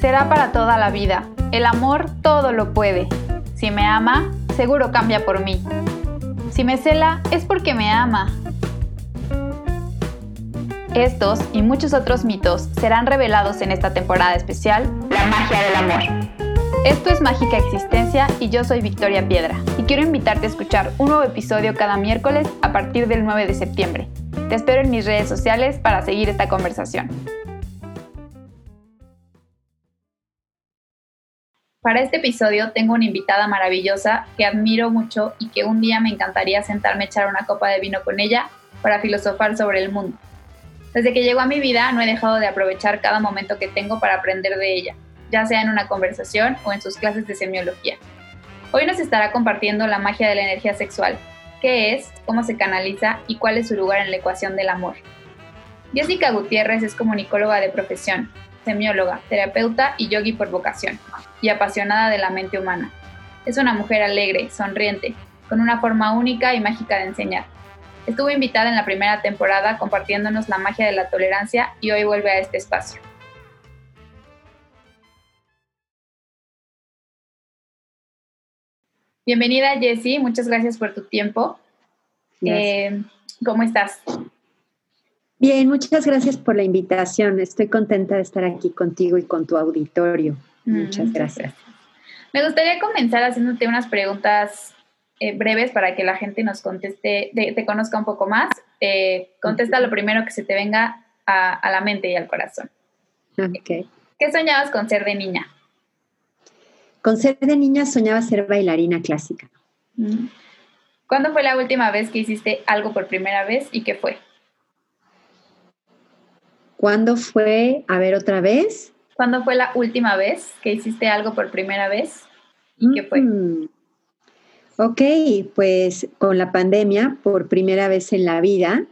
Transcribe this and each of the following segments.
será para toda la vida. El amor todo lo puede. Si me ama, seguro cambia por mí. Si me cela, es porque me ama. Estos y muchos otros mitos serán revelados en esta temporada especial, La magia del amor. Esto es Mágica Existencia y yo soy Victoria Piedra y quiero invitarte a escuchar un nuevo episodio cada miércoles a partir del 9 de septiembre. Te espero en mis redes sociales para seguir esta conversación. Para este episodio tengo una invitada maravillosa que admiro mucho y que un día me encantaría sentarme a echar una copa de vino con ella para filosofar sobre el mundo. Desde que llegó a mi vida no he dejado de aprovechar cada momento que tengo para aprender de ella, ya sea en una conversación o en sus clases de semiología. Hoy nos estará compartiendo la magia de la energía sexual, qué es, cómo se canaliza y cuál es su lugar en la ecuación del amor. Jessica Gutiérrez es comunicóloga de profesión, semióloga, terapeuta y yogi por vocación, y apasionada de la mente humana. Es una mujer alegre, sonriente, con una forma única y mágica de enseñar. Estuvo invitada en la primera temporada compartiéndonos la magia de la tolerancia y hoy vuelve a este espacio. Bienvenida Jessie, muchas gracias por tu tiempo. Eh, ¿Cómo estás? Bien, muchas gracias por la invitación. Estoy contenta de estar aquí contigo y con tu auditorio. Muchas gracias. Me gustaría comenzar haciéndote unas preguntas eh, breves para que la gente nos conteste, te, conozca un poco más. Eh, contesta lo primero que se te venga a, la mente y al corazón. Okay. ¿Qué soñabas con ser de niña? Con ser de niña soñaba ser bailarina clásica. ¿Cuándo fue la última vez que hiciste algo por primera vez y qué fue? ¿Cuándo fue? A ver otra vez. ¿Cuándo fue la última vez que hiciste algo por primera vez? ¿Y qué fue? Mm. Ok, pues con la pandemia, por primera vez en la vida,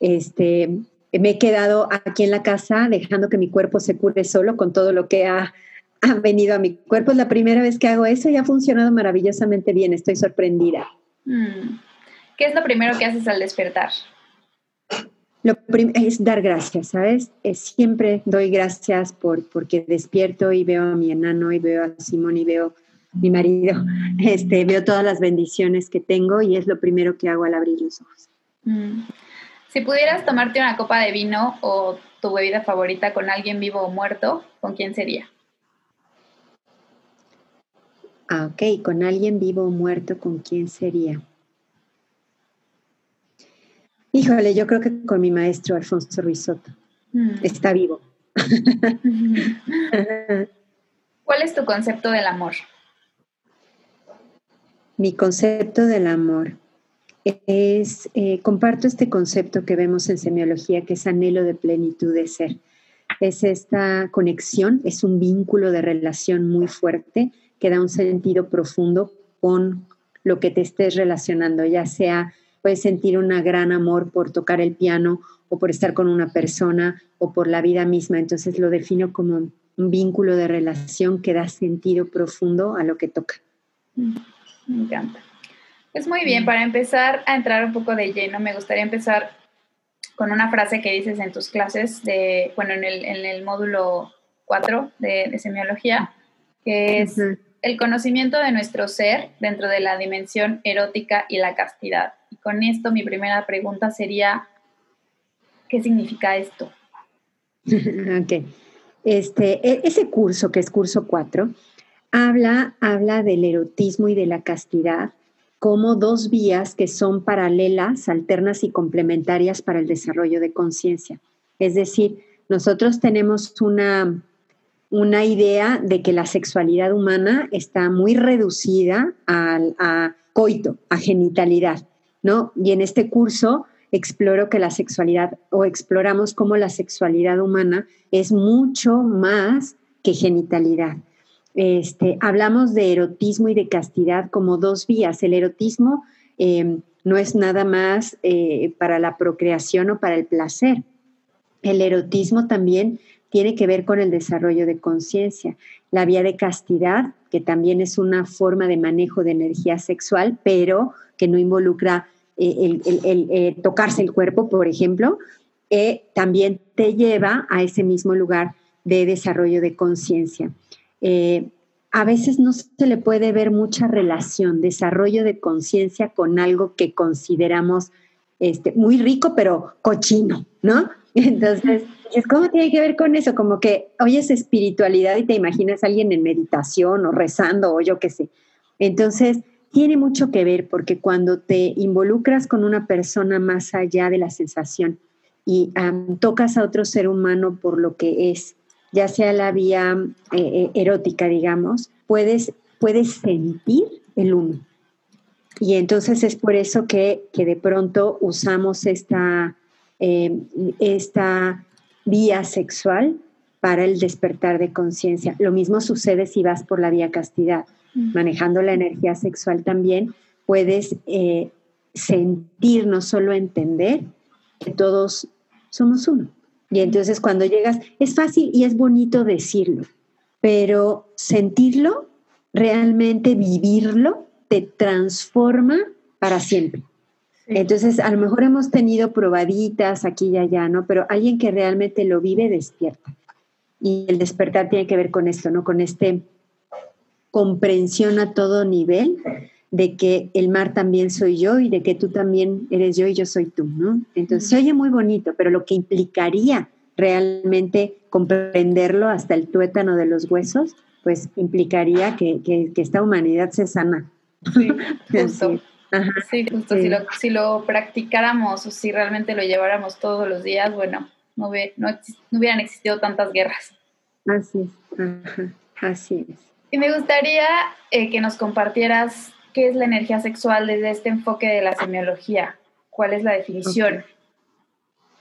este, me he quedado aquí en la casa dejando que mi cuerpo se cure solo con todo lo que ha, ha venido a mi cuerpo. Es la primera vez que hago eso y ha funcionado maravillosamente bien. Estoy sorprendida. Mm. ¿Qué es lo primero que haces al despertar? Lo es dar gracias, ¿sabes? siempre doy gracias por porque despierto y veo a mi enano y veo a Simón y veo a mi marido, este, veo todas las bendiciones que tengo y es lo primero que hago al abrir los ojos. Mm. Si pudieras tomarte una copa de vino o tu bebida favorita con alguien vivo o muerto, ¿con quién sería? Ah, ok, con alguien vivo o muerto, ¿con quién sería? Híjole, yo creo que con mi maestro Alfonso Risotto. Mm. Está vivo. ¿Cuál es tu concepto del amor? Mi concepto del amor es, eh, comparto este concepto que vemos en semiología, que es anhelo de plenitud de ser. Es esta conexión, es un vínculo de relación muy fuerte que da un sentido profundo con lo que te estés relacionando, ya sea puedes sentir un gran amor por tocar el piano o por estar con una persona o por la vida misma. Entonces lo defino como un vínculo de relación que da sentido profundo a lo que toca. Mm, me encanta. Pues muy bien, para empezar a entrar un poco de lleno, me gustaría empezar con una frase que dices en tus clases, de, bueno, en el, módulo 4 de, semiología, que es el conocimiento de nuestro ser dentro de la dimensión erótica y la castidad. Y con esto mi primera pregunta sería, ¿qué significa esto? ok. Este, e, ese curso, que es curso 4, habla, habla del erotismo y de la castidad como dos vías que son paralelas, alternas y complementarias para el desarrollo de conciencia. Es decir, nosotros tenemos una una idea de que la sexualidad humana está muy reducida a, coito, a genitalidad, ¿no? Y en este curso exploro que la sexualidad o exploramos cómo la sexualidad humana es mucho más que genitalidad. Este, hablamos de erotismo y de castidad como dos vías. El erotismo em, no es nada más eh, para la procreación o para el placer. El erotismo también tiene que ver con el desarrollo de conciencia. La vía de castidad, que también es una forma de manejo de energía sexual, pero que no involucra eh, el, eh, tocarse el cuerpo, por ejemplo, eh, también te lleva a ese mismo lugar de desarrollo de conciencia. Eh, a veces no se le puede ver mucha relación, desarrollo de conciencia con algo que consideramos este, muy rico, pero cochino, ¿no? Entonces, ¿cómo tiene que ver con eso? Como que oyes espiritualidad y te imaginas a alguien en meditación o rezando o yo qué sé. Entonces, tiene mucho que ver porque cuando te involucras con una persona más allá de la sensación y tocas a otro ser humano por lo que es, ya sea la vía eh, eh, erótica, digamos, puedes, puedes sentir el uno. Y entonces es por eso que, de pronto usamos esta, eh, esta vía sexual para el despertar de conciencia. Lo mismo sucede si vas por la vía castidad. Manejando la energía sexual también puedes eh, sentir, no solo entender, que todos somos uno. Y entonces cuando llegas, es fácil y es bonito decirlo, pero sentirlo, realmente vivirlo, te transforma para siempre. Entonces, a lo mejor hemos tenido probaditas aquí y allá, ¿no? Pero alguien que realmente lo vive despierta. Y el despertar tiene que ver con esto, ¿no? Con este comprensión a todo nivel de que el mar también soy yo y de que tú también eres yo y yo soy tú, ¿no? Entonces, se oye muy bonito, pero lo que implicaría realmente comprenderlo hasta el tuétano de los huesos, pues implicaría que, que esta humanidad se sana Sí, justo. Sí, justo. Si, lo, si lo practicáramos o si realmente lo lleváramos todos los días, bueno, no, no, hubieran existido tantas guerras. Así es. Así es. Y me gustaría eh, que nos compartieras qué es la energía sexual desde este enfoque de la semiología. ¿Cuál es la definición?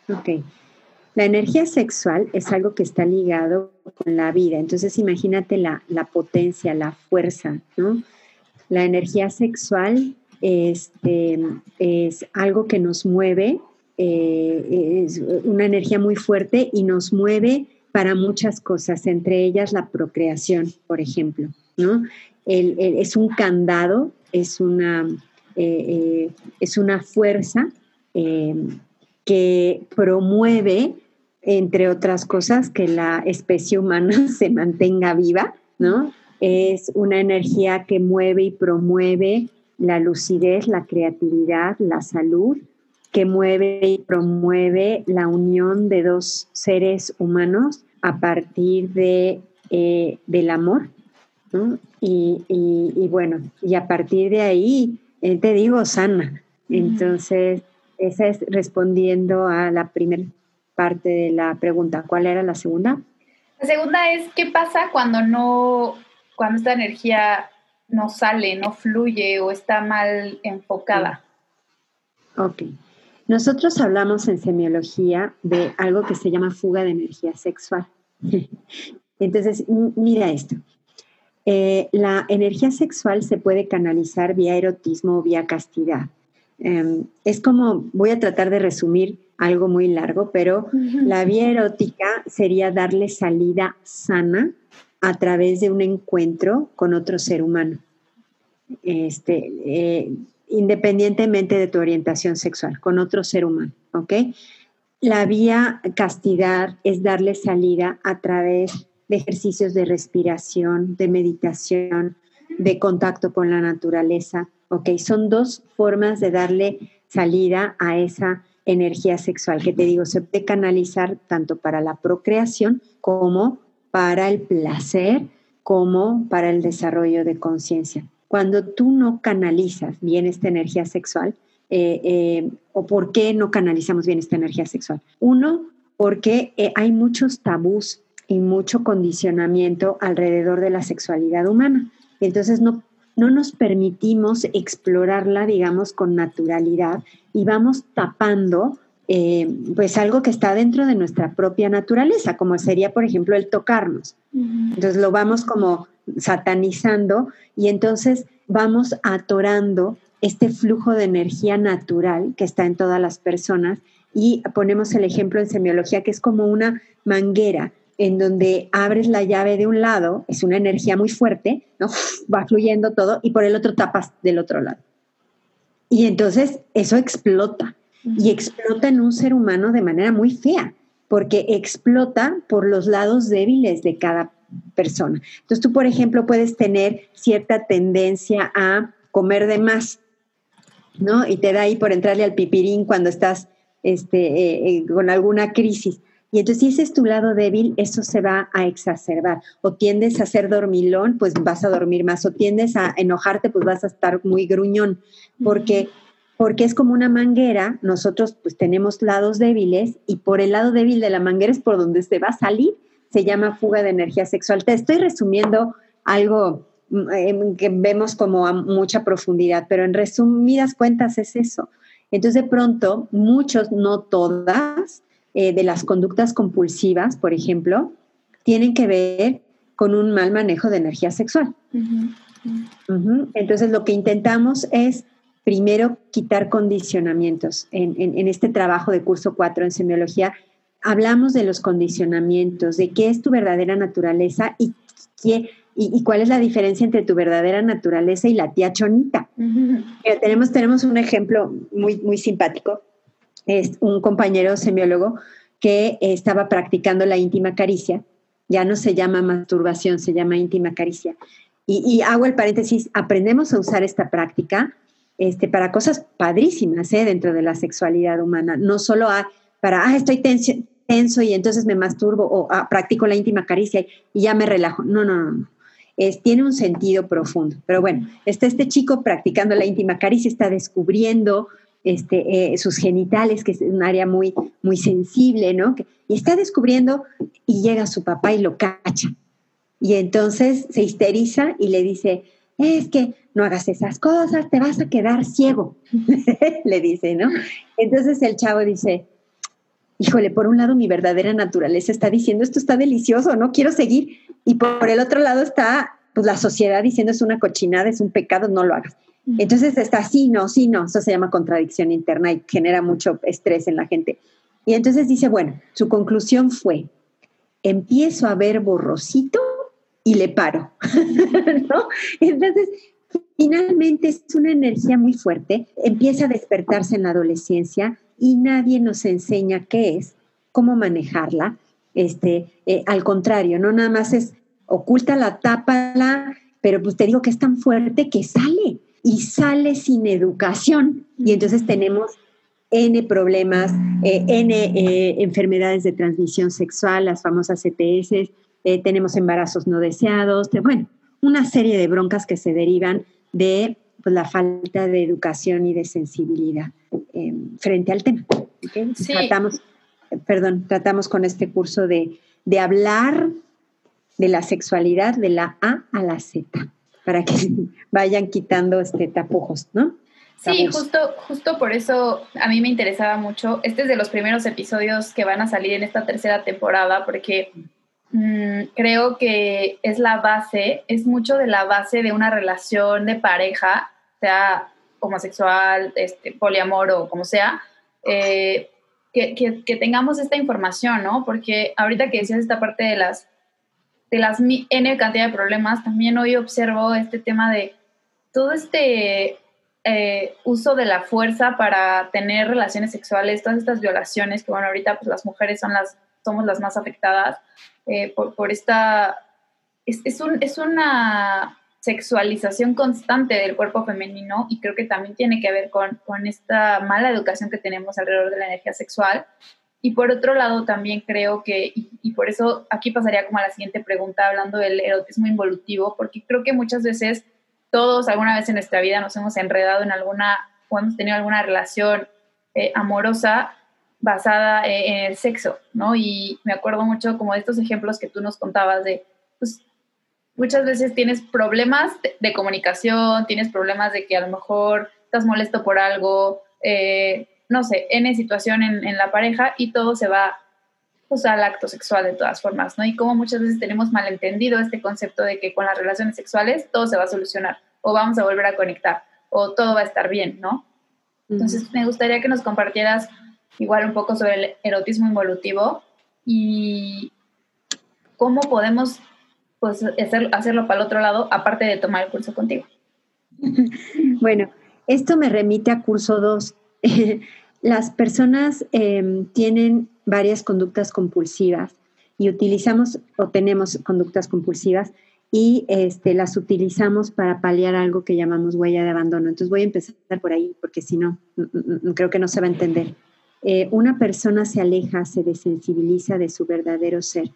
ok. La energía sexual es algo que está ligado con la vida. Entonces imagínate la, la potencia, la fuerza, ¿no? La energía sexual este, es algo que nos mueve, eh, es una energía muy fuerte y nos mueve para muchas cosas, entre ellas la procreación, por ejemplo. ¿no? es un candado, es una, eh, eh, es una fuerza que promueve, entre otras cosas, que la especie humana se mantenga viva, ¿no? es una energía que mueve y promueve la lucidez, la creatividad, la salud, que mueve y promueve la unión de dos seres humanos a partir de, eh, del amor. Y, bueno, y a partir de ahí, eh, te digo, sana. Entonces, esa es respondiendo a la primera parte de la pregunta. ¿Cuál era la segunda? La segunda es, ¿qué pasa cuando no cuando esta energía no sale, no fluye o está mal enfocada. Ok. Nosotros hablamos en semiología de algo que se llama fuga de energía sexual. Entonces, mira esto. Eh, la energía sexual se puede canalizar vía erotismo o vía castidad. Em, es como, voy a tratar de resumir algo muy largo, pero la vía erótica sería darle salida sana a través de un encuentro con otro ser humano, este, eh, independientemente de tu orientación sexual, con otro ser humano, ¿ok? La vía castidad es darle salida a través de ejercicios de respiración, de meditación, de contacto con la naturaleza, ¿ok? Son dos formas de darle salida a esa energía sexual que te digo, se puede canalizar tanto para la procreación como para el placer como para el desarrollo de conciencia. Cuando tú no canalizas bien esta energía sexual, eh, eh, o por qué no canalizamos bien esta energía sexual. Uno, porque eh, hay muchos tabús y mucho condicionamiento alrededor de la sexualidad humana. Entonces no, no nos permitimos explorarla, digamos, con naturalidad y vamos tapando eh, pues algo que está dentro de nuestra propia naturaleza, como sería, por ejemplo, el tocarnos. Entonces lo vamos como satanizando y entonces vamos atorando este flujo de energía natural que está en todas las personas y ponemos el ejemplo en semiología que es como una manguera en donde abres la llave de un lado, es una energía muy fuerte, ¿no? va fluyendo todo y por el otro tapas del otro lado. Y entonces eso explota y explota en un ser humano de manera muy fea. porque explota por los lados débiles de cada persona. Entonces tú, por ejemplo, puedes tener cierta tendencia a comer de más, ¿no? Y te da ahí por entrarle al pipirín cuando estás este, eh, eh, con alguna crisis. Y entonces, si ese es tu lado débil, eso se va a exacerbar. O tiendes a ser dormilón, pues vas a dormir más. O tiendes a enojarte, pues vas a estar muy gruñón. Porque, porque es como una manguera. Nosotros, pues tenemos lados débiles y por el lado débil de la manguera es por donde se va a salir. Se llama fuga de energía sexual. Te estoy resumiendo algo mm, em, que vemos como a mucha profundidad, pero en resumidas cuentas es eso. Entonces, de pronto, muchos, no todas, eh, de las conductas compulsivas, por ejemplo, tienen que ver con un mal manejo de energía sexual. Entonces, lo que intentamos es primero quitar condicionamientos. En, este trabajo de curso 4 en semiología, hablamos de los condicionamientos, de qué es tu verdadera naturaleza y, y, cuál es la diferencia entre tu verdadera naturaleza y la tía chonita. tenemos, tenemos un ejemplo muy, muy simpático es un compañero semiólogo que estaba practicando la íntima caricia. Ya no se llama masturbación, se llama íntima caricia. Y, hago el paréntesis, aprendemos a usar esta práctica este, para cosas padrísimas ¿eh? dentro de la sexualidad humana, no solo para, ah, estoy tenso, y entonces me masturbo o ah, practico la íntima caricia y, ya me relajo. No, no, no, no. Es, tiene un sentido profundo. Pero bueno, está este chico practicando la íntima caricia, está descubriendo este, eh, sus genitales, que es un área muy, muy sensible, ¿no? Y está descubriendo y llega su papá y lo cacha. Y entonces se histeriza y le dice, es que no hagas esas cosas, te vas a quedar ciego, le dice, ¿no? Entonces el chavo dice, híjole, por un lado mi verdadera naturaleza está diciendo, esto está delicioso, no quiero seguir, y por el otro lado está pues la sociedad diciendo es una cochinada, es un pecado, no lo hagas. Entonces está sí, no, sí, no, eso se llama contradicción interna y genera mucho estrés en la gente. Y entonces dice, bueno, su conclusión fue, empiezo a ver borrosito y le paro, ¿no? Entonces, finalmente es una energía muy fuerte, empieza a despertarse en la adolescencia y nadie nos enseña qué es, cómo manejarla. Este, eh, al contrario, no nada más es oculta la tápala, pero pues te digo que es tan fuerte que sale y sale sin educación. Y entonces tenemos N problemas, eh, N eh, enfermedades de transmisión sexual, las famosas ETS, tenemos embarazos no deseados, bueno, una serie de broncas que se derivan de pues, la falta de educación y de sensibilidad frente al tema. Tratamos, perdón, tratamos con este curso de, de hablar de la sexualidad de la A a la Z para que vayan quitando este tapujos, ¿no? Sí, justo, justo por eso a mí me interesaba mucho. Este es de los primeros episodios que van a salir en esta tercera temporada, porque mm, creo que es la base, es mucho de la base de una relación de pareja, sea homosexual, este, poliamor o como sea, eh, que, que tengamos esta información, ¿no? Porque ahorita que decías esta parte de las de las N cantidad de problemas, también hoy observo este tema de todo este eh, uso de la fuerza para tener relaciones sexuales, todas estas violaciones, que bueno, ahorita pues las mujeres son las, somos las más afectadas eh, por, esta, es, es, un, es una sexualización constante del cuerpo femenino y creo que también tiene que ver con, con esta mala educación que tenemos alrededor de la energía sexual. Y por otro lado, también creo que, y, por eso aquí pasaría como a la siguiente pregunta, hablando del erotismo involutivo, porque creo que muchas veces todos alguna vez en nuestra vida nos hemos enredado en alguna, o hemos tenido alguna relación eh, amorosa basada eh, en el sexo, ¿no? Y me acuerdo mucho como de estos ejemplos que tú nos contabas de, pues, muchas veces tienes problemas de, comunicación, tienes problemas de que a lo mejor estás molesto por algo, eh, no sé, N situación en, la pareja y todo se va pues, al acto sexual de todas formas, ¿no? Y como muchas veces tenemos malentendido este concepto de que con las relaciones sexuales todo se va a solucionar o vamos a volver a conectar o todo va a estar bien, ¿no? Entonces me gustaría que nos compartieras igual un poco sobre el erotismo involutivo y cómo podemos pues, hacerlo para el otro lado, aparte de tomar el curso contigo. Bueno, esto me remite a curso 2, las personas em, tienen varias conductas compulsivas y utilizamos o tenemos conductas compulsivas y este, las utilizamos para paliar algo que llamamos huella de abandono. Entonces voy a empezar por ahí porque si no, creo que no se va a entender. Eh, una persona se aleja, se desensibiliza de su verdadero ser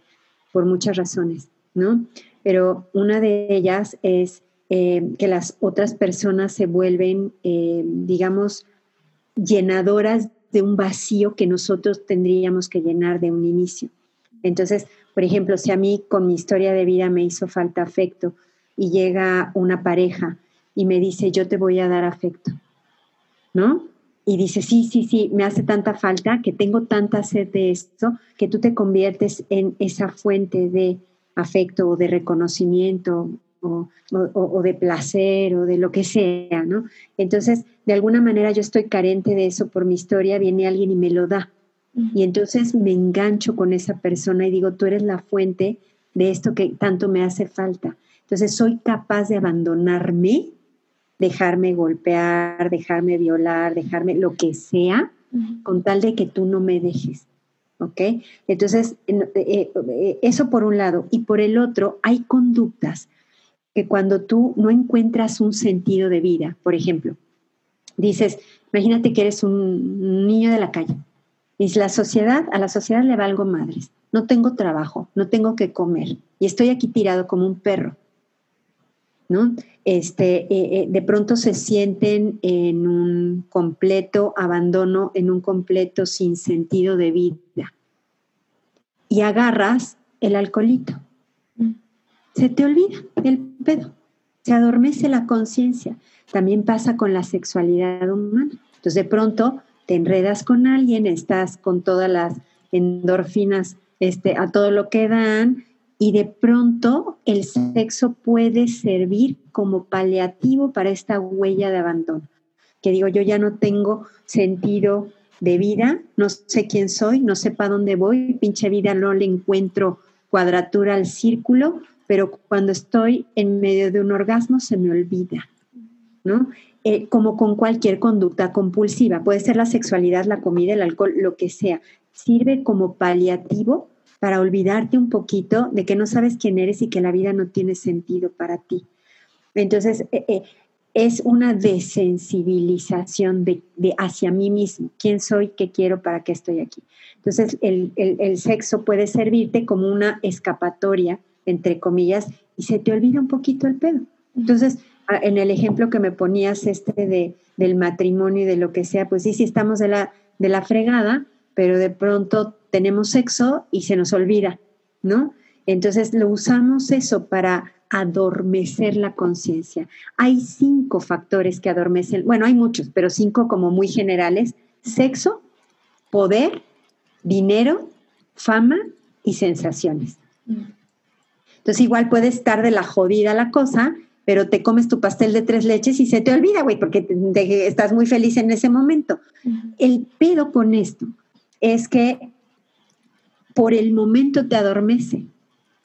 por muchas razones, ¿no? Pero una de ellas es eh, que las otras personas se vuelven, eh, digamos, llenadoras de un vacío que nosotros tendríamos que llenar de un inicio. Entonces, por ejemplo, si a mí con mi historia de vida me hizo falta afecto y llega una pareja y me dice, yo te voy a dar afecto, ¿no? Y dice, sí, sí, sí, me hace tanta falta, que tengo tanta sed de esto, que tú te conviertes en esa fuente de afecto o de reconocimiento o, o, de placer o de lo que sea, ¿no? Entonces, de alguna manera yo estoy carente de eso por mi historia, viene alguien y me lo da. Y entonces me engancho con esa persona y digo, tú eres la fuente de esto que tanto me hace falta. Entonces soy capaz de abandonarme, dejarme golpear, dejarme violar, dejarme lo que sea, con tal de que tú no me dejes. ¿Ok? Entonces, eh, eh, eso por un lado. Y por el otro, hay conductas que cuando tú no encuentras un sentido de vida, por ejemplo, dices, imagínate que eres un niño de la calle y la sociedad, a la sociedad le valgo madres. No tengo trabajo, no tengo que comer y estoy aquí tirado como un perro. Este, eh, eh, de pronto se sienten en un completo abandono, en un completo sin sentido de vida. Y agarras el alcoholito. Se te olvida el pedo. Se adormece la conciencia. También pasa con la sexualidad humana. Entonces, de pronto te enredas con alguien, estás con todas las endorfinas este, a todo lo que dan y de pronto el sexo puede servir como paliativo para esta huella de abandono. Que digo, yo ya no tengo sentido de vida, no sé quién soy, no sé para dónde voy, pinche vida no le encuentro cuadratura al círculo, pero cuando estoy en medio de un orgasmo se me olvida, ¿no? Eh, como con cualquier conducta compulsiva. Puede ser la sexualidad, la comida, el alcohol, lo que sea. Sirve como paliativo para olvidarte un poquito de que no sabes quién eres y que la vida no tiene sentido para ti. Entonces, eh, eh, es una desensibilización de, hacia mí mismo. ¿Quién soy? ¿Qué quiero? ¿Para qué estoy aquí? Entonces, el, sexo puede servirte como una escapatoria, entre comillas, y se te olvida un poquito el pedo. Entonces, en el ejemplo que me ponías este de, del matrimonio y de lo que sea, pues sí, sí estamos de la, de la fregada, pero de pronto tenemos sexo y se nos olvida, ¿no? Entonces lo usamos eso para adormecer la conciencia. Hay cinco factores que adormecen, bueno, hay muchos, pero cinco como muy generales, sexo, poder, dinero, fama y sensaciones. Entonces igual puede estar de la jodida la cosa, pero te comes tu pastel de tres leches y se te olvida, güey, porque estás muy feliz en ese momento. El pedo con esto es que por el momento te adormece,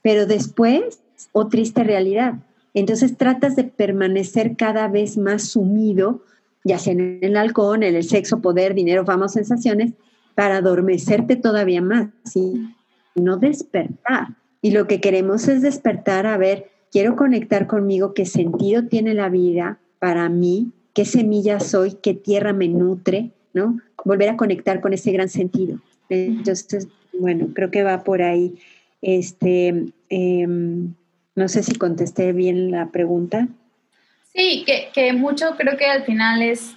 pero después, o triste realidad. Entonces tratas de permanecer cada vez más sumido, ya sea en el alcohol, en el sexo, poder, dinero, fama, sensaciones, para adormecerte todavía más y no despertar. Y lo que queremos es despertar a ver quiero conectar conmigo, qué sentido tiene la vida para mí, qué semilla soy, qué tierra me nutre, ¿no? Volver a conectar con ese gran sentido. Entonces, bueno, creo que va por ahí. Este, em, no sé si contesté bien la pregunta. Sí, que, que, mucho creo que al final es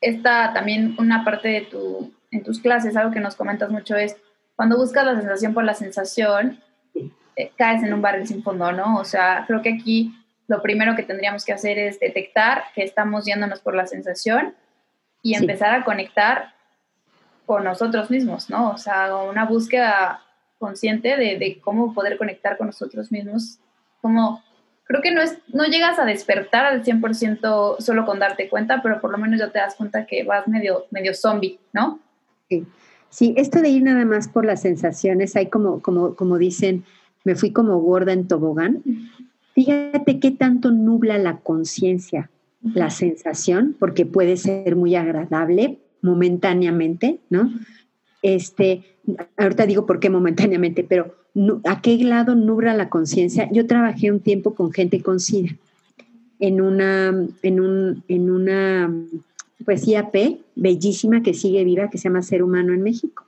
esta también una parte de tu, en tus clases, algo que nos comentas mucho es cuando buscas la sensación por la sensación, eh, caes en un barril sin fondo, ¿no? O sea, creo que aquí lo primero que tendríamos que hacer es detectar que estamos yéndonos por la sensación y empezar a conectar con nosotros mismos, ¿no? O sea, una búsqueda consciente de, cómo poder conectar con nosotros mismos. Como, creo que no, es, no llegas a despertar al 100% solo con darte cuenta, pero por lo menos ya te das cuenta que vas medio, medio zombie, ¿no? Sí. Sí, esto de ir nada más por las sensaciones, hay como, como, como dicen, me fui como gorda en tobogán. Fíjate qué tanto nubla la conciencia, la sensación, porque puede ser muy agradable momentáneamente, ¿no? Este, ahorita digo por qué momentáneamente, pero ¿a qué lado nubra la conciencia? Yo trabajé un tiempo con gente con SIDA en una, en un, en una pues IAP bellísima que sigue viva, que se llama Ser Humano en México.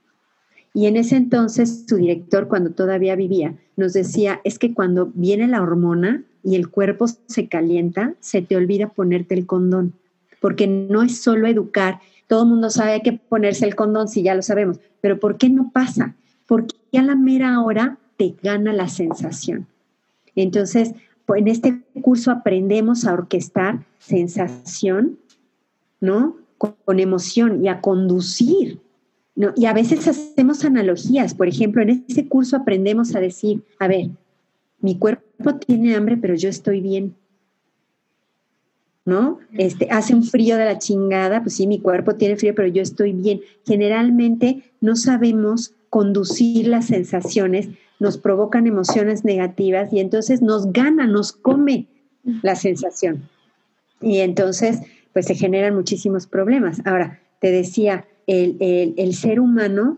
Y en ese entonces su director, cuando todavía vivía, nos decía, es que cuando viene la hormona y el cuerpo se calienta, se te olvida ponerte el condón, porque no es solo educar, todo el mundo sabe que ponerse el condón, si ya lo sabemos, pero ¿por qué no pasa? Porque a la mera hora te gana la sensación. Entonces, pues, en este curso aprendemos a orquestar sensación, ¿no? Con, emoción y a conducir. ¿no? Y a veces hacemos analogías. Por ejemplo, en ese curso aprendemos a decir, a ver, mi cuerpo tiene hambre, pero yo estoy bien. ¿no? Este, hace un frío de la chingada, pues sí, mi cuerpo tiene frío, pero yo estoy bien. Generalmente no sabemos conducir las sensaciones, nos provocan emociones negativas y entonces nos gana, nos come la sensación. Y entonces, pues se generan muchísimos problemas. Ahora, te decía, el, el ser humano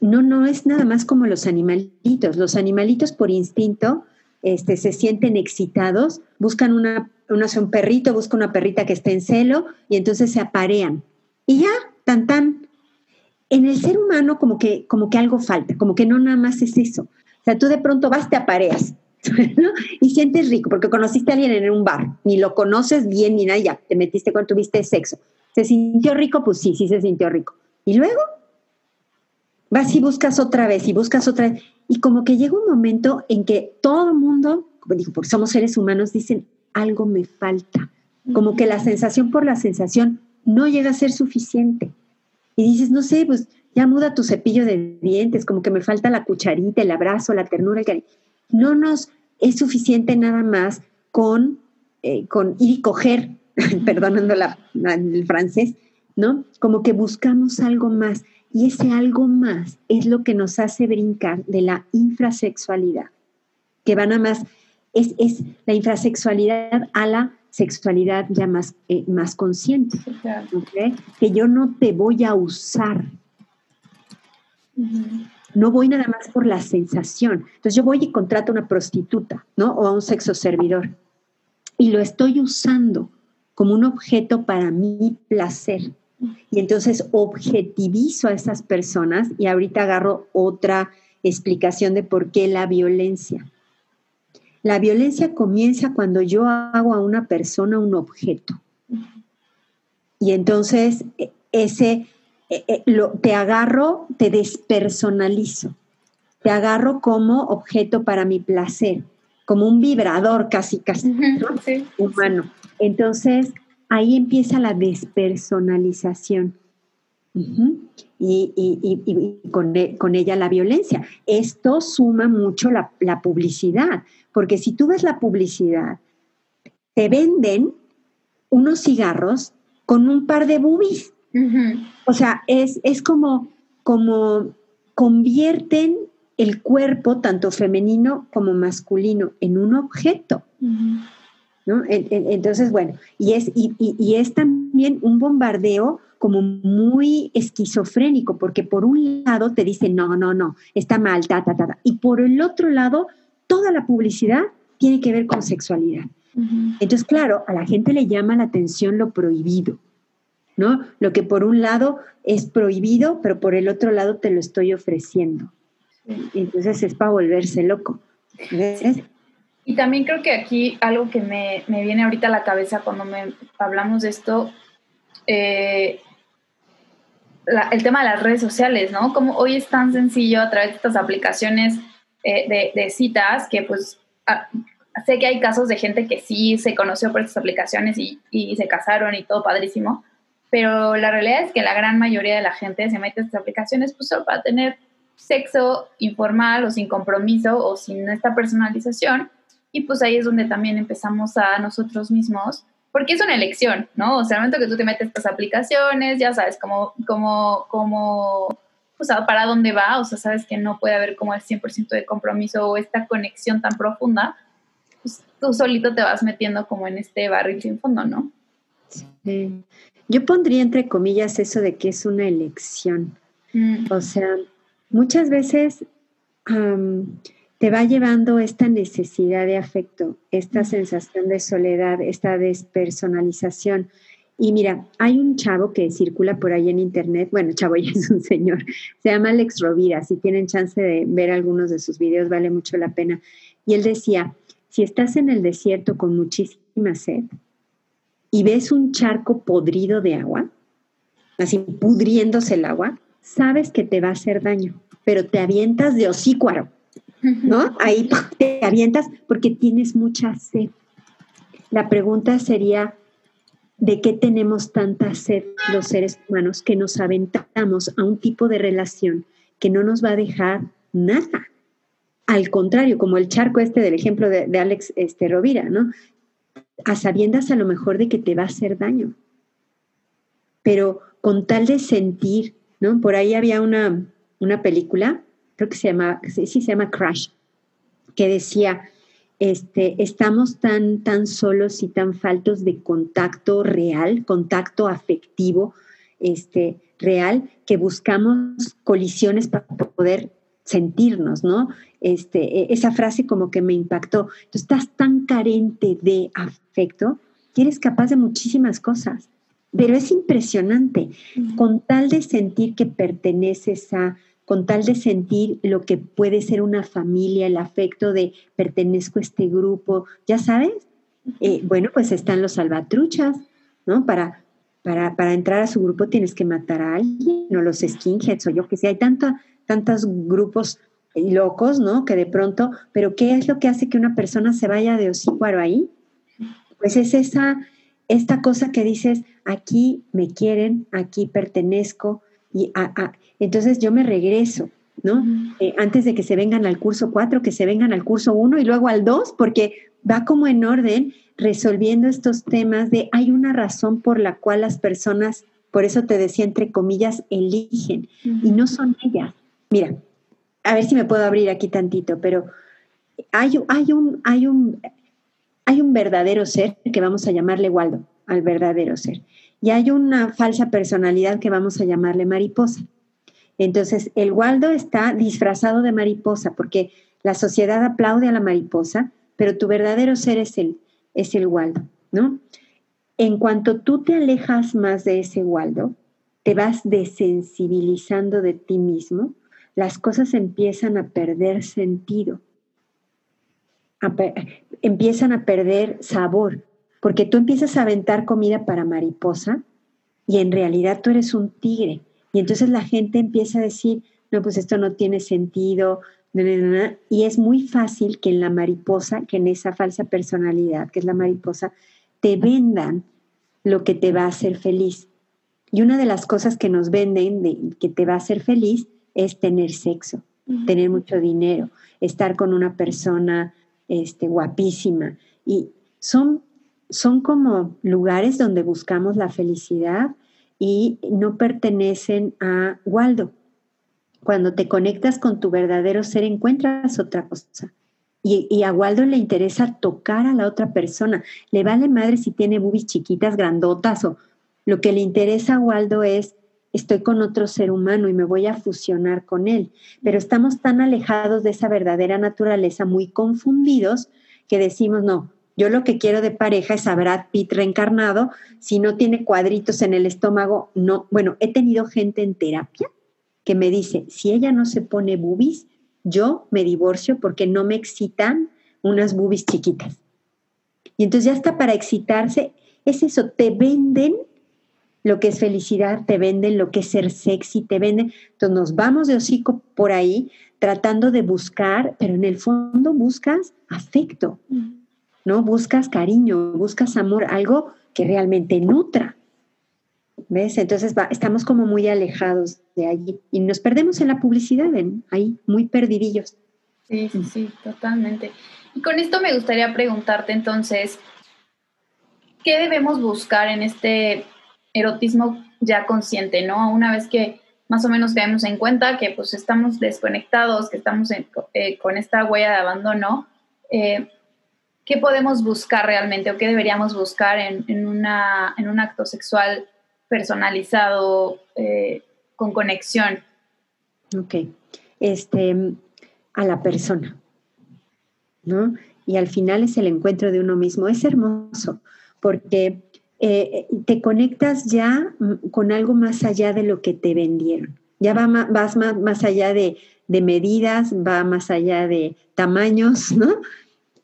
no, no es nada más como los animalitos. Los animalitos por instinto este, se sienten excitados, buscan una, un perrito, busca una perrita que esté en celo y entonces se aparean. Y ya, tan tan. En el ser humano como que, como que algo falta, como que no nada más es eso. O sea, tú de pronto vas, te apareas y sientes rico porque conociste a alguien en un bar, ni lo conoces bien ni nada, ya te metiste cuando tuviste sexo. ¿Se sintió rico? Pues sí, sí se sintió rico. ¿Y luego? Vas y buscas otra vez y buscas otra vez. Y como que llega un momento en que todo el mundo, como digo, porque somos seres humanos, dicen, algo me falta. Como que la sensación por la sensación no llega a ser suficiente. Y dices, no sé, pues ya muda tu cepillo de dientes, como que me falta la cucharita, el abrazo, la ternura, el cariño. No nos es suficiente nada más con, eh, con ir y coger, perdonando la, el francés, ¿no? Como que buscamos algo más. Y ese algo más es lo que nos hace brincar de la infrasexualidad, que van a más, es, es la infrasexualidad a la sexualidad ya más, eh, más consciente, que yo no te voy a usar. No voy nada más por la sensación. Entonces yo voy y contrato a una prostituta, ¿no? O a un sexo servidor. Y lo estoy usando como un objeto para mi placer. Y entonces objetivizo a esas personas y ahorita agarro otra explicación de por qué la violencia. La violencia comienza cuando yo hago a una persona un objeto. Y entonces e, ese e, e, lo, te agarro, te despersonalizo. Te agarro como objeto para mi placer, como un vibrador casi, casi humano. Entonces, ahí empieza la despersonalización. Y, con, ella la violencia. Esto suma mucho la, publicidad, porque si tú ves la publicidad, te venden unos cigarros con un par de boobies. O sea, es, es como, como convierten el cuerpo, tanto femenino como masculino, en un objeto. Entonces, bueno, y es, y, es también un bombardeo como muy esquizofrénico, porque por un lado te dicen, no, no, no, está mal, ta, ta, ta, y por el otro lado, toda la publicidad tiene que ver con sexualidad. Entonces, claro, a la gente le llama la atención lo prohibido, ¿no? Lo que por un lado es prohibido, pero por el otro lado te lo estoy ofreciendo. Entonces es para volverse loco. ¿ves? Y también creo que aquí algo que me, me viene ahorita a la cabeza cuando me hablamos de esto, eh, el tema de las redes sociales, ¿no? Como hoy es tan sencillo a través de estas aplicaciones eh, de, de, citas que pues sé que hay casos de gente que sí se conoció por estas aplicaciones y, y, se casaron y todo padrísimo, pero la realidad es que la gran mayoría de la gente se mete a estas aplicaciones pues solo para tener sexo informal o sin compromiso o sin esta personalización y pues ahí es donde también empezamos a nosotros mismos, porque es una elección, ¿no? O sea, al momento que tú te metes estas aplicaciones, ya sabes cómo, cómo, cómo, o sea, para dónde va, o sea, sabes que no puede haber como el 100% de compromiso o esta conexión tan profunda, pues tú solito te vas metiendo como en este barril sin fondo, ¿no? Sí. Yo pondría entre comillas eso de que es una elección. Mm. O sea, muchas veces te va llevando esta necesidad de afecto, esta sensación de soledad, esta despersonalización. Y mira, hay un chavo que circula por ahí en internet, bueno, chavo ya es un señor, se llama Alex Rovira, si tienen chance de ver algunos de sus videos, vale mucho la pena. Y él decía, si estás en el desierto con muchísima sed y ves un charco podrido de agua, así pudriéndose el agua, sabes que te va a hacer daño, pero te avientas de hocícuaro, ¿no? Ahí te avientas porque tienes mucha sed. La pregunta sería, ¿de qué tenemos tanta sed los seres humanos que nos aventamos a un tipo de relación que no nos va a dejar nada? Al contrario, como el charco este del ejemplo de, Alex este, Rovira, ¿no? A sabiendas a lo mejor de que te va a hacer daño. Pero con tal de sentir, ¿no? Por ahí había una, una película, creo que se llama, sí, se llama Crash, que decía, este, estamos tan, tan solos y tan faltos de contacto real, contacto afectivo, este, real, que buscamos colisiones para poder sentirnos, ¿no? Este, e, esa frase como que me impactó. Tú estás tan carente de afecto que eres capaz de muchísimas cosas, pero es impresionante. Con tal de sentir que perteneces a, con tal de sentir lo que puede ser una familia, el afecto de pertenezco a este grupo, ya sabes, eh, bueno, pues están los salvatruchas, ¿no? Para, para, para, entrar a su grupo tienes que matar a alguien, o los skinheads, o yo que sé, hay tanta tantos grupos locos, ¿no? Que de pronto, pero ¿qué es lo que hace que una persona se vaya de hocícuaro ahí? Pues es esa, esta cosa que dices, aquí me quieren, aquí pertenezco, y entonces yo me regreso, ¿no? Eh, antes de que se vengan al curso 4, que se vengan al curso 1 y luego al 2, porque va como en orden resolviendo estos temas de hay una razón por la cual las personas, por eso te decía entre comillas, eligen, y no son ellas, Mira, a ver si me puedo abrir aquí tantito, pero hay, hay, un, hay, un, hay un verdadero ser que vamos a llamarle Waldo, al verdadero ser. Y hay una falsa personalidad que vamos a llamarle mariposa. Entonces, el Waldo está disfrazado de mariposa porque la sociedad aplaude a la mariposa, pero tu verdadero ser es el, es el Waldo, ¿no? En cuanto tú te alejas más de ese Waldo, te vas desensibilizando de ti mismo, las cosas empiezan a perder sentido, empiezan a perder sabor, porque tú empiezas a aventar comida para mariposa y en realidad tú eres un tigre. Y entonces la gente empieza a decir, no, pues esto no tiene sentido, y es muy fácil que en la mariposa, que en esa falsa personalidad, que es la mariposa, te vendan lo que te va a hacer feliz. Y una de las cosas que nos venden de, que te va a hacer feliz es tener sexo, tener mucho dinero, estar con una persona este, guapísima. Y son, son como lugares donde buscamos la felicidad y no pertenecen a Waldo. Cuando te conectas con tu verdadero ser encuentras otra cosa. Y, a Waldo le interesa tocar a la otra persona. Le vale madre si tiene bubis chiquitas, grandotas o lo que le interesa a Waldo es estoy con otro ser humano y me voy a fusionar con él. Pero estamos tan alejados de esa verdadera naturaleza, muy confundidos, que decimos, no, yo lo que quiero de pareja es a Brad Pitt reencarnado, si no tiene cuadritos en el estómago, no. Bueno, he tenido gente en terapia que me dice, si ella no se pone boobies, yo me divorcio porque no me excitan unas boobies chiquitas. Y entonces ya está para excitarse, es eso, te venden lo que es felicidad, te venden lo que es ser sexy, te venden. Entonces nos vamos de hocico por ahí tratando de buscar, pero en el fondo buscas afecto, ¿no? Buscas cariño, buscas amor, algo que realmente nutra. ¿Ves? Entonces estamos como muy alejados de allí y nos perdemos en la publicidad, ahí, muy perdidillos. Sí, sí, sí, totalmente. Y con esto me gustaría preguntarte entonces, ¿qué debemos buscar en este erotismo ya consciente, ¿no? Una vez que más o menos tenemos en cuenta que pues estamos desconectados, que estamos eh, con esta huella de abandono, eh, ¿qué podemos buscar realmente o qué deberíamos buscar en, una, en un acto sexual personalizado, eh, con conexión? Ok. este, a la persona, ¿no? Y al final es el encuentro de uno mismo. Es hermoso porque eh, te conectas ya con algo más allá de lo que te vendieron. Ya va vas más, más allá de, de medidas, va más allá de tamaños, ¿no?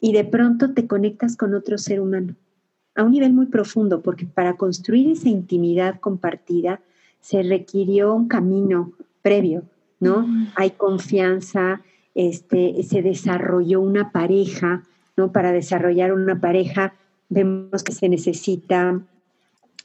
Y de pronto te conectas con otro ser humano a un nivel muy profundo, porque para construir esa intimidad compartida se requirió un camino previo, ¿no? Hay confianza, este, se desarrolló una pareja, ¿no? Para desarrollar una pareja vemos que se necesita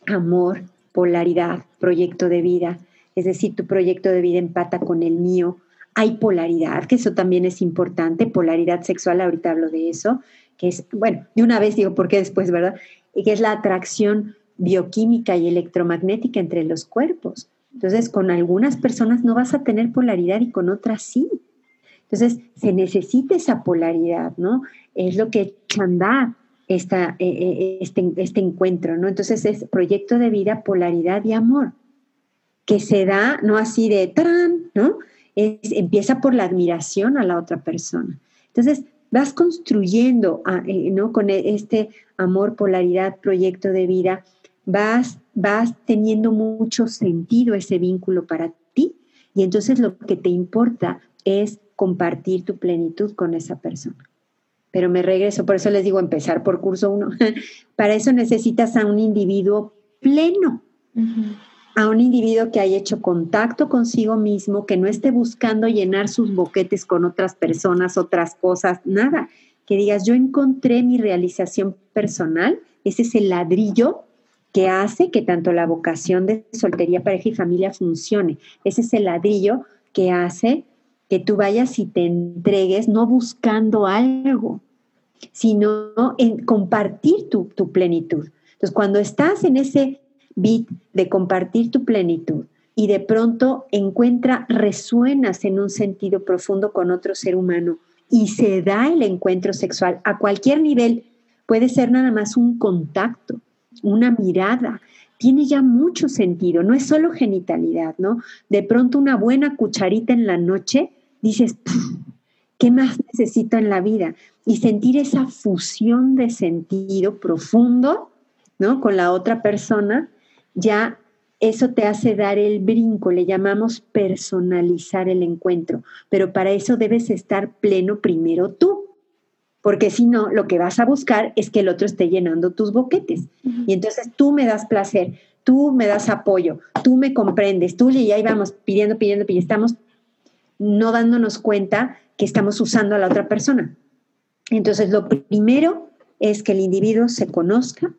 amor, polaridad, proyecto de vida, es decir, tu proyecto de vida empata con el mío. Hay polaridad, que eso también es importante, polaridad sexual, ahorita hablo de eso, que es, bueno, de una vez digo, ¿por qué después, verdad? Y que es la atracción bioquímica y electromagnética entre los cuerpos. Entonces, con algunas personas no vas a tener polaridad y con otras sí. Entonces, se necesita esa polaridad, ¿no? Es lo que echa andar esta, eh, eh, este, este encuentro, ¿no? Entonces, es proyecto de vida, polaridad y amor, que se da, no así de tran, ¿no? Empieza por la admiración a la otra persona. Entonces, vas construyendo, ah, eh, ¿no? Con e, este amor, polaridad, proyecto de vida, vas, vas teniendo mucho sentido ese vínculo para ti y entonces lo que te importa es compartir tu plenitud con esa persona. Pero me regreso, por eso les digo empezar por curso uno. para eso necesitas a un individuo pleno, a un individuo que haya hecho contacto consigo mismo, que no esté buscando llenar sus boquetes con otras personas, otras cosas, nada. Que digas, yo encontré mi realización personal, ese es el ladrillo que hace que tanto la vocación de soltería, pareja y familia funcione. Ese es el ladrillo que hace que tú vayas y te entregues no buscando algo, sino en compartir tu, tu plenitud. Entonces, cuando estás en ese bit de compartir tu plenitud y de pronto encuentra, resuenas en un sentido profundo con otro ser humano y se da el encuentro sexual a cualquier nivel, puede ser nada más un contacto, una mirada, tiene ya mucho sentido, no es solo genitalidad, ¿no? De pronto una buena cucharita en la noche, dices, ¿qué más necesito en la vida? Y sentir esa fusión de sentido profundo, ¿no? Con la otra persona, ya eso te hace dar el brinco, le llamamos personalizar el encuentro, pero para eso debes estar pleno primero tú, porque si no, lo que vas a buscar es que el otro esté llenando tus boquetes. Y entonces tú me das placer, tú me das apoyo, tú me comprendes, tú y ahí vamos pidiendo, pidiendo, pidiendo, estamos no dándonos cuenta que estamos usando a la otra persona. Entonces, lo primero es que el individuo se conozca,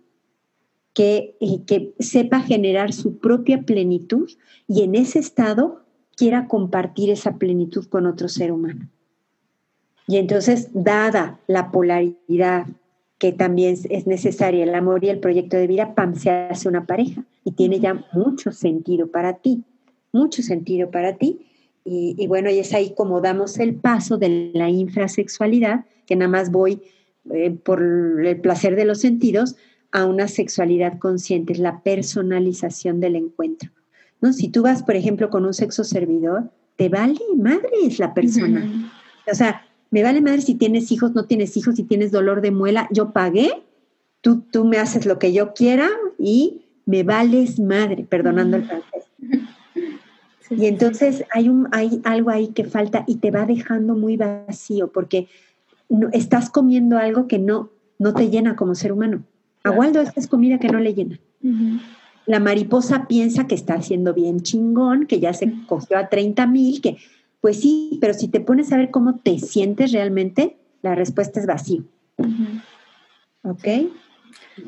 que, que sepa generar su propia plenitud y en ese estado quiera compartir esa plenitud con otro ser humano. Y entonces, dada la polaridad que también es necesaria, el amor y el proyecto de vida, PAM se hace una pareja y tiene ya mucho sentido para ti, mucho sentido para ti. Y, y bueno, y es ahí como damos el paso de la infrasexualidad, que nada más voy eh, por el placer de los sentidos, a una sexualidad consciente, es la personalización del encuentro. ¿no? Si tú vas, por ejemplo, con un sexo servidor, te vale madre es la persona. O sea, me vale madre si tienes hijos, no tienes hijos, si tienes dolor de muela, yo pagué, tú, tú me haces lo que yo quiera y me vales madre, perdonando el francés. y entonces hay, un, hay algo ahí que falta y te va dejando muy vacío porque no, estás comiendo algo que no, no te llena como ser humano. A Waldo esta es comida que no le llena. La mariposa piensa que está haciendo bien chingón, que ya se cogió a 30 mil, que pues sí, pero si te pones a ver cómo te sientes realmente, la respuesta es vacío. ¿Ok?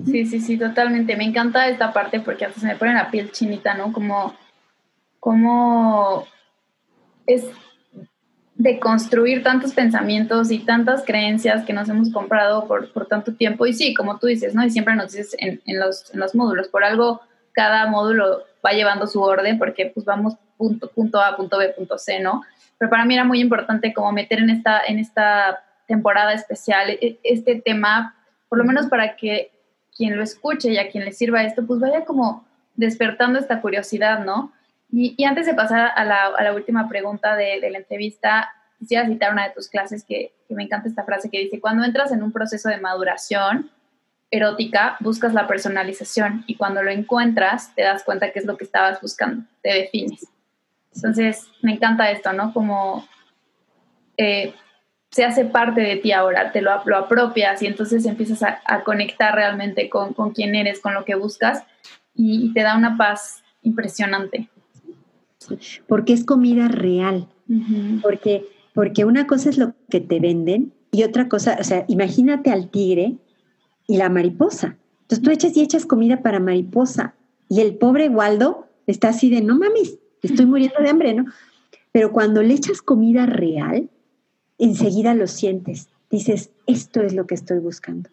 Sí, sí, sí, totalmente. Me encanta esta parte porque hasta se me pone la piel chinita, ¿no? Como, como es de construir tantos pensamientos y tantas creencias que nos hemos comprado por, por tanto tiempo. Y sí, como tú dices, ¿no? Y siempre nos dices en, en, los, en los módulos, por algo cada módulo va llevando su orden porque pues vamos punto, punto A, punto B, punto C, ¿no? Pero para mí era muy importante como meter en esta, en esta temporada especial e, este tema, por lo menos para que quien lo escuche y a quien le sirva esto, pues vaya como despertando esta curiosidad, ¿no? Y, antes de pasar a la, última pregunta de, la entrevista, quisiera citar una de tus clases que, que me encanta esta frase que dice, cuando entras en un proceso de maduración erótica, buscas la personalización y cuando lo encuentras, te das cuenta que es lo que estabas buscando, te defines. Entonces, me encanta esto, ¿no? Como eh, se hace parte de ti ahora, te lo, apropias y entonces empiezas a, conectar realmente con, con, quién eres, con lo que buscas y, te da una paz impresionante. Porque es comida real, porque, porque una cosa es lo que te venden y otra cosa, o sea, imagínate al tigre y la mariposa. Entonces tú echas y echas comida para mariposa y el pobre Waldo está así de, no mames, estoy muriendo de hambre, ¿no? Pero cuando le echas comida real, enseguida lo sientes. Dices, esto es lo que estoy buscando.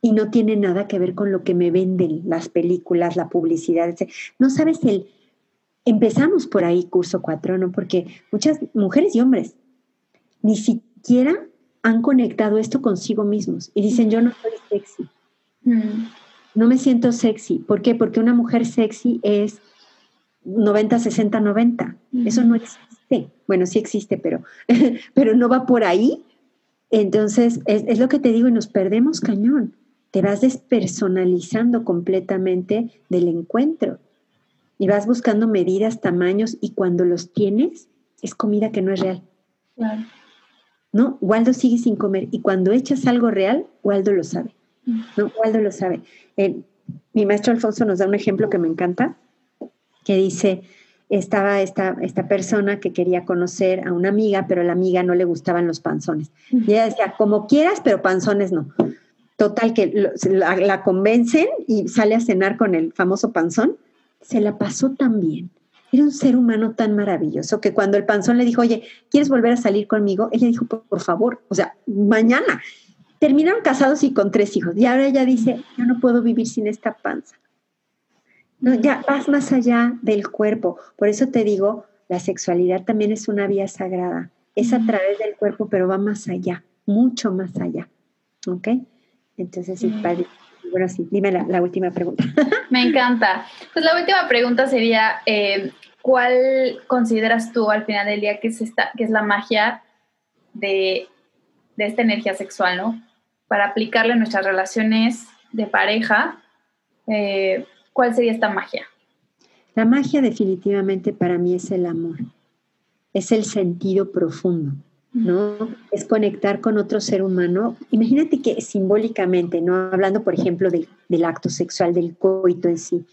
Y no tiene nada que ver con lo que me venden las películas, la publicidad. No sabes el... Empezamos por ahí, curso 4, ¿no? Porque muchas mujeres y hombres ni siquiera han conectado esto consigo mismos y dicen, yo no soy sexy. Mm. No me siento sexy. ¿Por qué? Porque una mujer sexy es 90, 60, 90. Eso no existe. Bueno, sí existe, pero, pero no va por ahí. Entonces, es, lo que te digo, y nos perdemos cañón. Te vas despersonalizando completamente del encuentro. Y vas buscando medidas, tamaños, y cuando los tienes, es comida que no es real. Claro. ¿No? Waldo sigue sin comer. Y cuando echas algo real, Waldo lo sabe. ¿No? Waldo lo sabe. mi maestro Alfonso nos da un ejemplo que me encanta que dice, estaba esta, esta persona que quería conocer a una amiga, pero a la amiga no le gustaban los panzones. Y ella decía, como quieras, pero panzones no. Total, que la, convencen y sale a cenar con el famoso panzón. Se la pasó tan bien. Era un ser humano tan maravilloso que cuando el panzón le dijo, oye, ¿quieres volver a salir conmigo? Ella dijo, por favor, o sea, mañana. Terminaron casados y con tres hijos. Y ahora ella dice, yo no puedo vivir sin esta panza. No, ya vas más allá del cuerpo. Por eso te digo, la sexualidad también es una vía sagrada. Es a través del cuerpo, pero va más allá, mucho más allá. ¿Ok? Entonces, sí, padre. Bueno, sí, dime la, última pregunta. Me encanta. Pues la última pregunta sería, eh, ¿cuál consideras tú al final del día que es, esta, que es la magia de, de esta energía sexual, ¿no? Para aplicarle a nuestras relaciones de pareja, eh, ¿Cuál sería esta magia? La magia definitivamente para mí es el amor, es el sentido profundo, ¿no? Es conectar con otro ser humano. Imagínate que simbólicamente, ¿no? Hablando, por ejemplo, del, acto sexual, del coito en sí,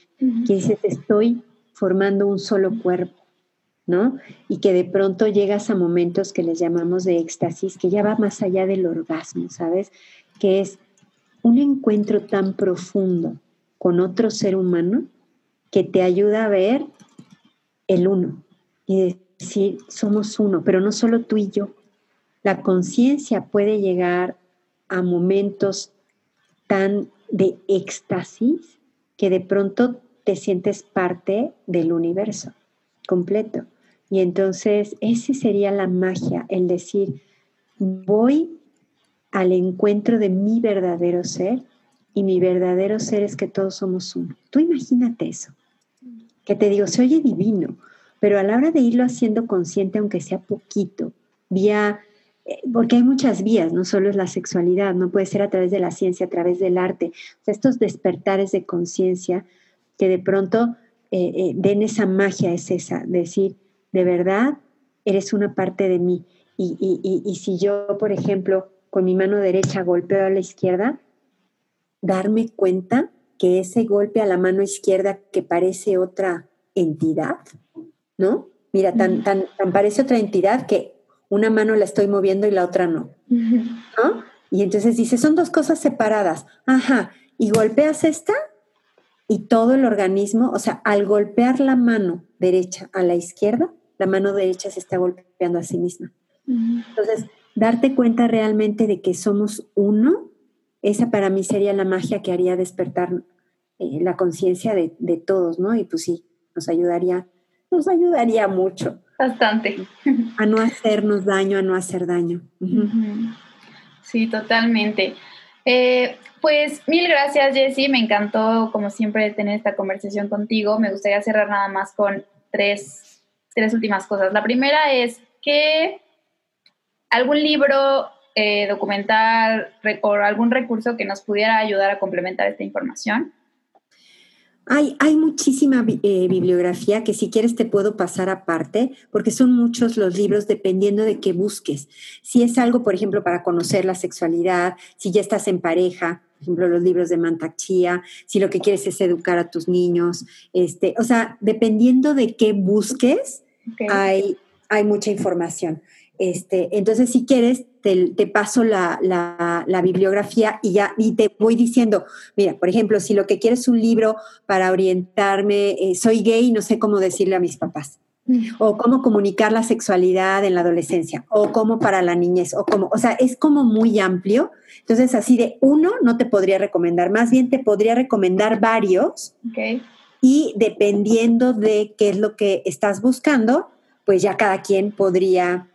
que dices, estoy formando un solo cuerpo, ¿no? Y que de pronto llegas a momentos que les llamamos de éxtasis, que ya va más allá del orgasmo, ¿sabes? Que es un encuentro tan profundo con otro ser humano que te ayuda a ver el uno y decir, somos uno, pero no solo tú y yo. La conciencia puede llegar a momentos tan de éxtasis que de pronto te sientes parte del universo completo. Y entonces ese sería la magia, el decir, voy al encuentro de mi verdadero ser y mi verdadero ser es que todos somos uno. Tú imagínate eso. Que te digo, se oye divino, pero a la hora de irlo haciendo consciente, aunque sea poquito, vía, porque hay muchas vías, no solo es la sexualidad, no puede ser a través de la ciencia, a través del arte. estos despertares de conciencia que de pronto eh, eh, den esa magia, es esa, decir, de verdad, eres una parte de mí. Y, y si yo, por ejemplo, con mi mano derecha golpeo a la izquierda, darme cuenta que ese golpe a la mano izquierda que parece otra entidad, ¿no? Mira, tan, tan, tan parece otra entidad que una mano la estoy moviendo y la otra no, ¿no? Y entonces dice, son dos cosas separadas. Ajá, y golpeas esta y todo el organismo, o sea, al golpear la mano derecha a la izquierda, la mano derecha se está golpeando a sí misma. Entonces, darte cuenta realmente de que somos uno esa para mí sería la magia que haría despertar eh, la conciencia de, todos, ¿no? Y pues sí, nos ayudaría, nos ayudaría mucho. Bastante. A no hacernos daño, a no hacer daño. Sí, totalmente. Eh, pues mil gracias, Jessie. Me encantó, como siempre, tener esta conversación contigo. Me gustaría cerrar nada más con tres, tres últimas cosas. La primera es que algún libro, eh, documental o algún recurso que nos pudiera ayudar a complementar esta información. Hay, hay muchísima eh, bibliografía que si quieres te puedo pasar aparte, porque son muchos los libros dependiendo de qué busques. Si es algo, por ejemplo, para conocer la sexualidad, si ya estás en pareja, por ejemplo, los libros de Mantak si lo que quieres es educar a tus niños, este, o sea, dependiendo de qué busques, hay, hay mucha información. Este, entonces, si quieres, te, paso la, bibliografía y ya y te voy diciendo, mira, por ejemplo, si lo que quieres es un libro para orientarme, eh, soy gay, no sé cómo decirle a mis papás, o cómo comunicar la sexualidad en la adolescencia, o cómo para la niñez, o cómo, o sea, es como muy amplio. Entonces, así de uno no te podría recomendar, más bien te podría recomendar varios. Y dependiendo de qué es lo que estás buscando, pues ya cada quien podría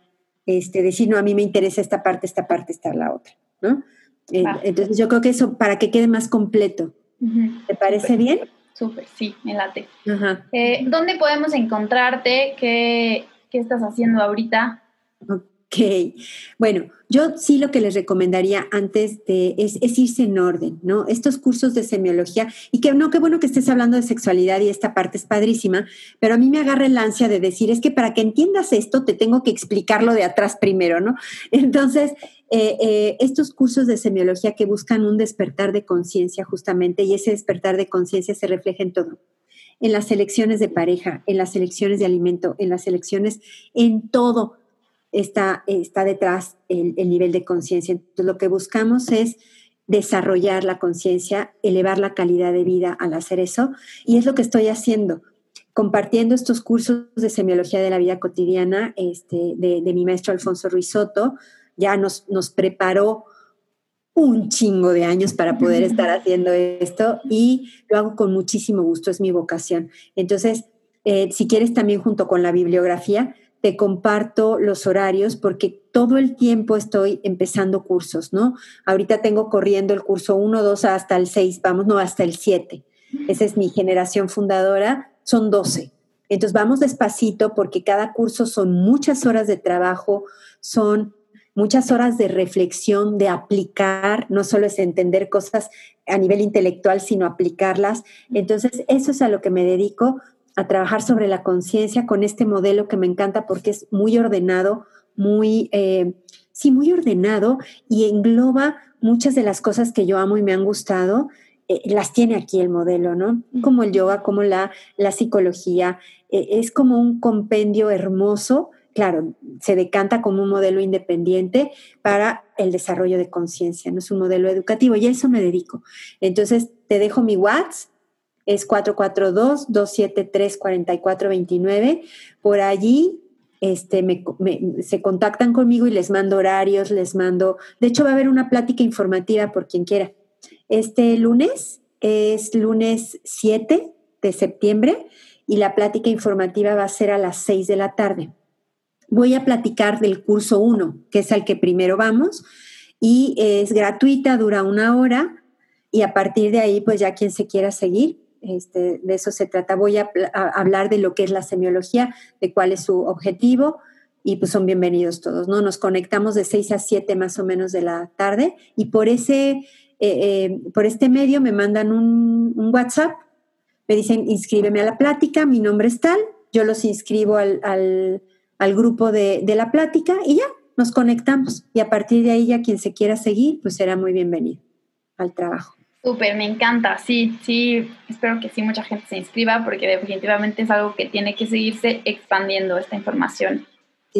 este, decir, no, a mí me interesa esta parte, esta parte, esta la otra, ¿no? Entonces yo creo que eso para que quede más completo. ¿Te parece bien? Súper, sí, me late. Eh, ¿Dónde podemos encontrarte? ¿Qué, ¿Qué, estás haciendo ahorita? Ok, bueno, yo sí lo que les recomendaría antes de es, irse en orden, ¿no? Estos cursos de semiología, y que no, qué bueno que estés hablando de sexualidad y esta parte es padrísima, pero a mí me agarra el ansia de decir, es que para que entiendas esto te tengo que explicarlo de atrás primero, ¿no? Entonces, eh, eh, estos cursos de semiología que buscan un despertar de conciencia justamente, y ese despertar de conciencia se refleja en todo en las elecciones de pareja, en las elecciones de alimento, en las elecciones, en todo está, está detrás el, nivel de conciencia. Entonces, lo que buscamos es desarrollar la conciencia, elevar la calidad de vida al hacer eso, y es lo que estoy haciendo compartiendo estos cursos de semiología de la vida cotidiana este, de, mi maestro Alfonso Ruizotto, ya nos, nos preparó un chingo de años para poder estar haciendo esto y lo hago con muchísimo gusto, es mi vocación. Entonces, eh, si quieres también junto con la bibliografía, te comparto los horarios porque todo el tiempo estoy empezando cursos, ¿no? Ahorita tengo corriendo el curso 1, 2 hasta el 6, vamos, no, hasta el 7. Esa es mi generación fundadora, son 12. Entonces vamos despacito porque cada curso son muchas horas de trabajo, son muchas horas de reflexión, de aplicar, no solo es entender cosas a nivel intelectual, sino aplicarlas. Entonces, eso es a lo que me dedico a trabajar sobre la conciencia con este modelo que me encanta porque es muy ordenado, muy, eh, sí, muy ordenado y engloba muchas de las cosas que yo amo y me han gustado. Eh, las tiene aquí el modelo, ¿no? Como el yoga, como la, la psicología. Eh, es como un compendio hermoso claro, se decanta como un modelo independiente para el desarrollo de conciencia, no es un modelo educativo y a eso me dedico. Entonces, te dejo mi WhatsApp, es 442-273-4429. Por allí este, se contactan conmigo y les mando horarios, les mando, de hecho va a haber una plática informativa por quien quiera. Este lunes es lunes 7 de septiembre y la plática informativa va a ser a las 6 de la tarde. Voy a platicar del curso 1, que es al que primero vamos, y es gratuita, dura una hora, y a partir de ahí, pues ya quien se quiera seguir, este, de eso se trata. Voy a, hablar de lo que es la semiología, de cuál es su objetivo y pues son bienvenidos todos, ¿no? Nos conectamos de 6 a 7 más o menos de la tarde y por ese, eh, eh, por este medio me mandan un, WhatsApp, me dicen inscríbeme a la plática, mi nombre es tal, yo los inscribo al, al, grupo de, de la plática y ya, nos conectamos y a partir de ahí ya quien se quiera seguir, pues será muy bienvenido al trabajo. Súper, me encanta, sí, sí, espero que sí mucha gente se inscriba porque definitivamente es algo que tiene que seguirse expandiendo esta información.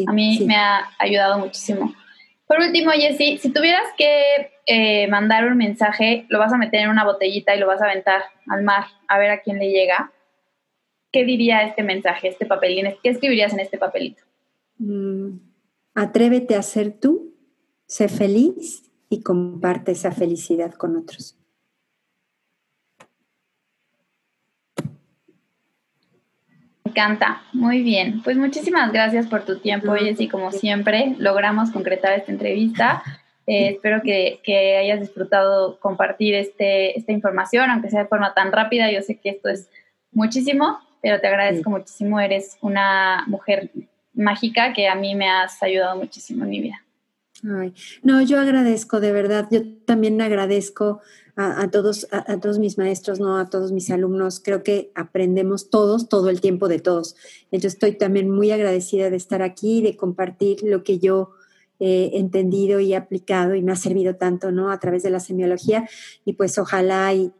a mí me ha ayudado muchísimo. Por último, Jessy, si tuvieras que eh, mandar un mensaje, lo vas a meter en una botellita y lo vas a aventar al mar a ver a quién le llega, ¿qué diría este mensaje, este papelín? ¿Qué escribirías en este papelito? Mm, atrévete a ser tú, sé feliz y comparte esa felicidad con otros. Encanta, muy bien. Pues muchísimas gracias por tu tiempo, Jessy, como siempre, logramos concretar esta entrevista. Eh, espero que, que, hayas disfrutado compartir este, esta información, aunque sea de forma tan rápida. Yo sé que esto es muchísimo. pero te agradezco muchísimo, eres una mujer mágica que a mí me has ayudado muchísimo en mi vida. no, yo agradezco, de verdad, yo también agradezco a, todos, a, todos mis maestros, no a todos mis alumnos. Creo que aprendemos todos, todo el tiempo de todos. Yo estoy también muy agradecida de estar aquí, de compartir lo que yo he entendido y aplicado y me ha servido tanto, ¿no? A través de la semiología y pues ojalá y,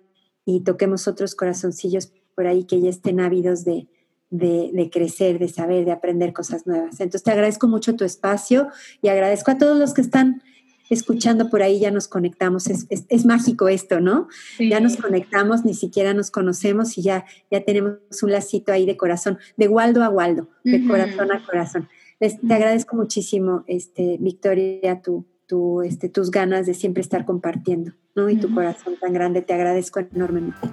y toquemos otros corazoncillos por ahí que ya estén ávidos de, de, crecer, de saber, de aprender cosas nuevas. Entonces te agradezco mucho tu espacio y agradezco a todos los que están escuchando por ahí, ya nos conectamos. Es, es, mágico esto, ¿no? Ya nos conectamos, ni siquiera nos conocemos y ya, ya tenemos un lacito ahí de corazón, de Waldo a Waldo, de corazón a corazón. te agradezco muchísimo, este, Victoria, tu, tu, este, tus ganas de siempre estar compartiendo, ¿no? Y tu corazón tan grande, te agradezco enormemente.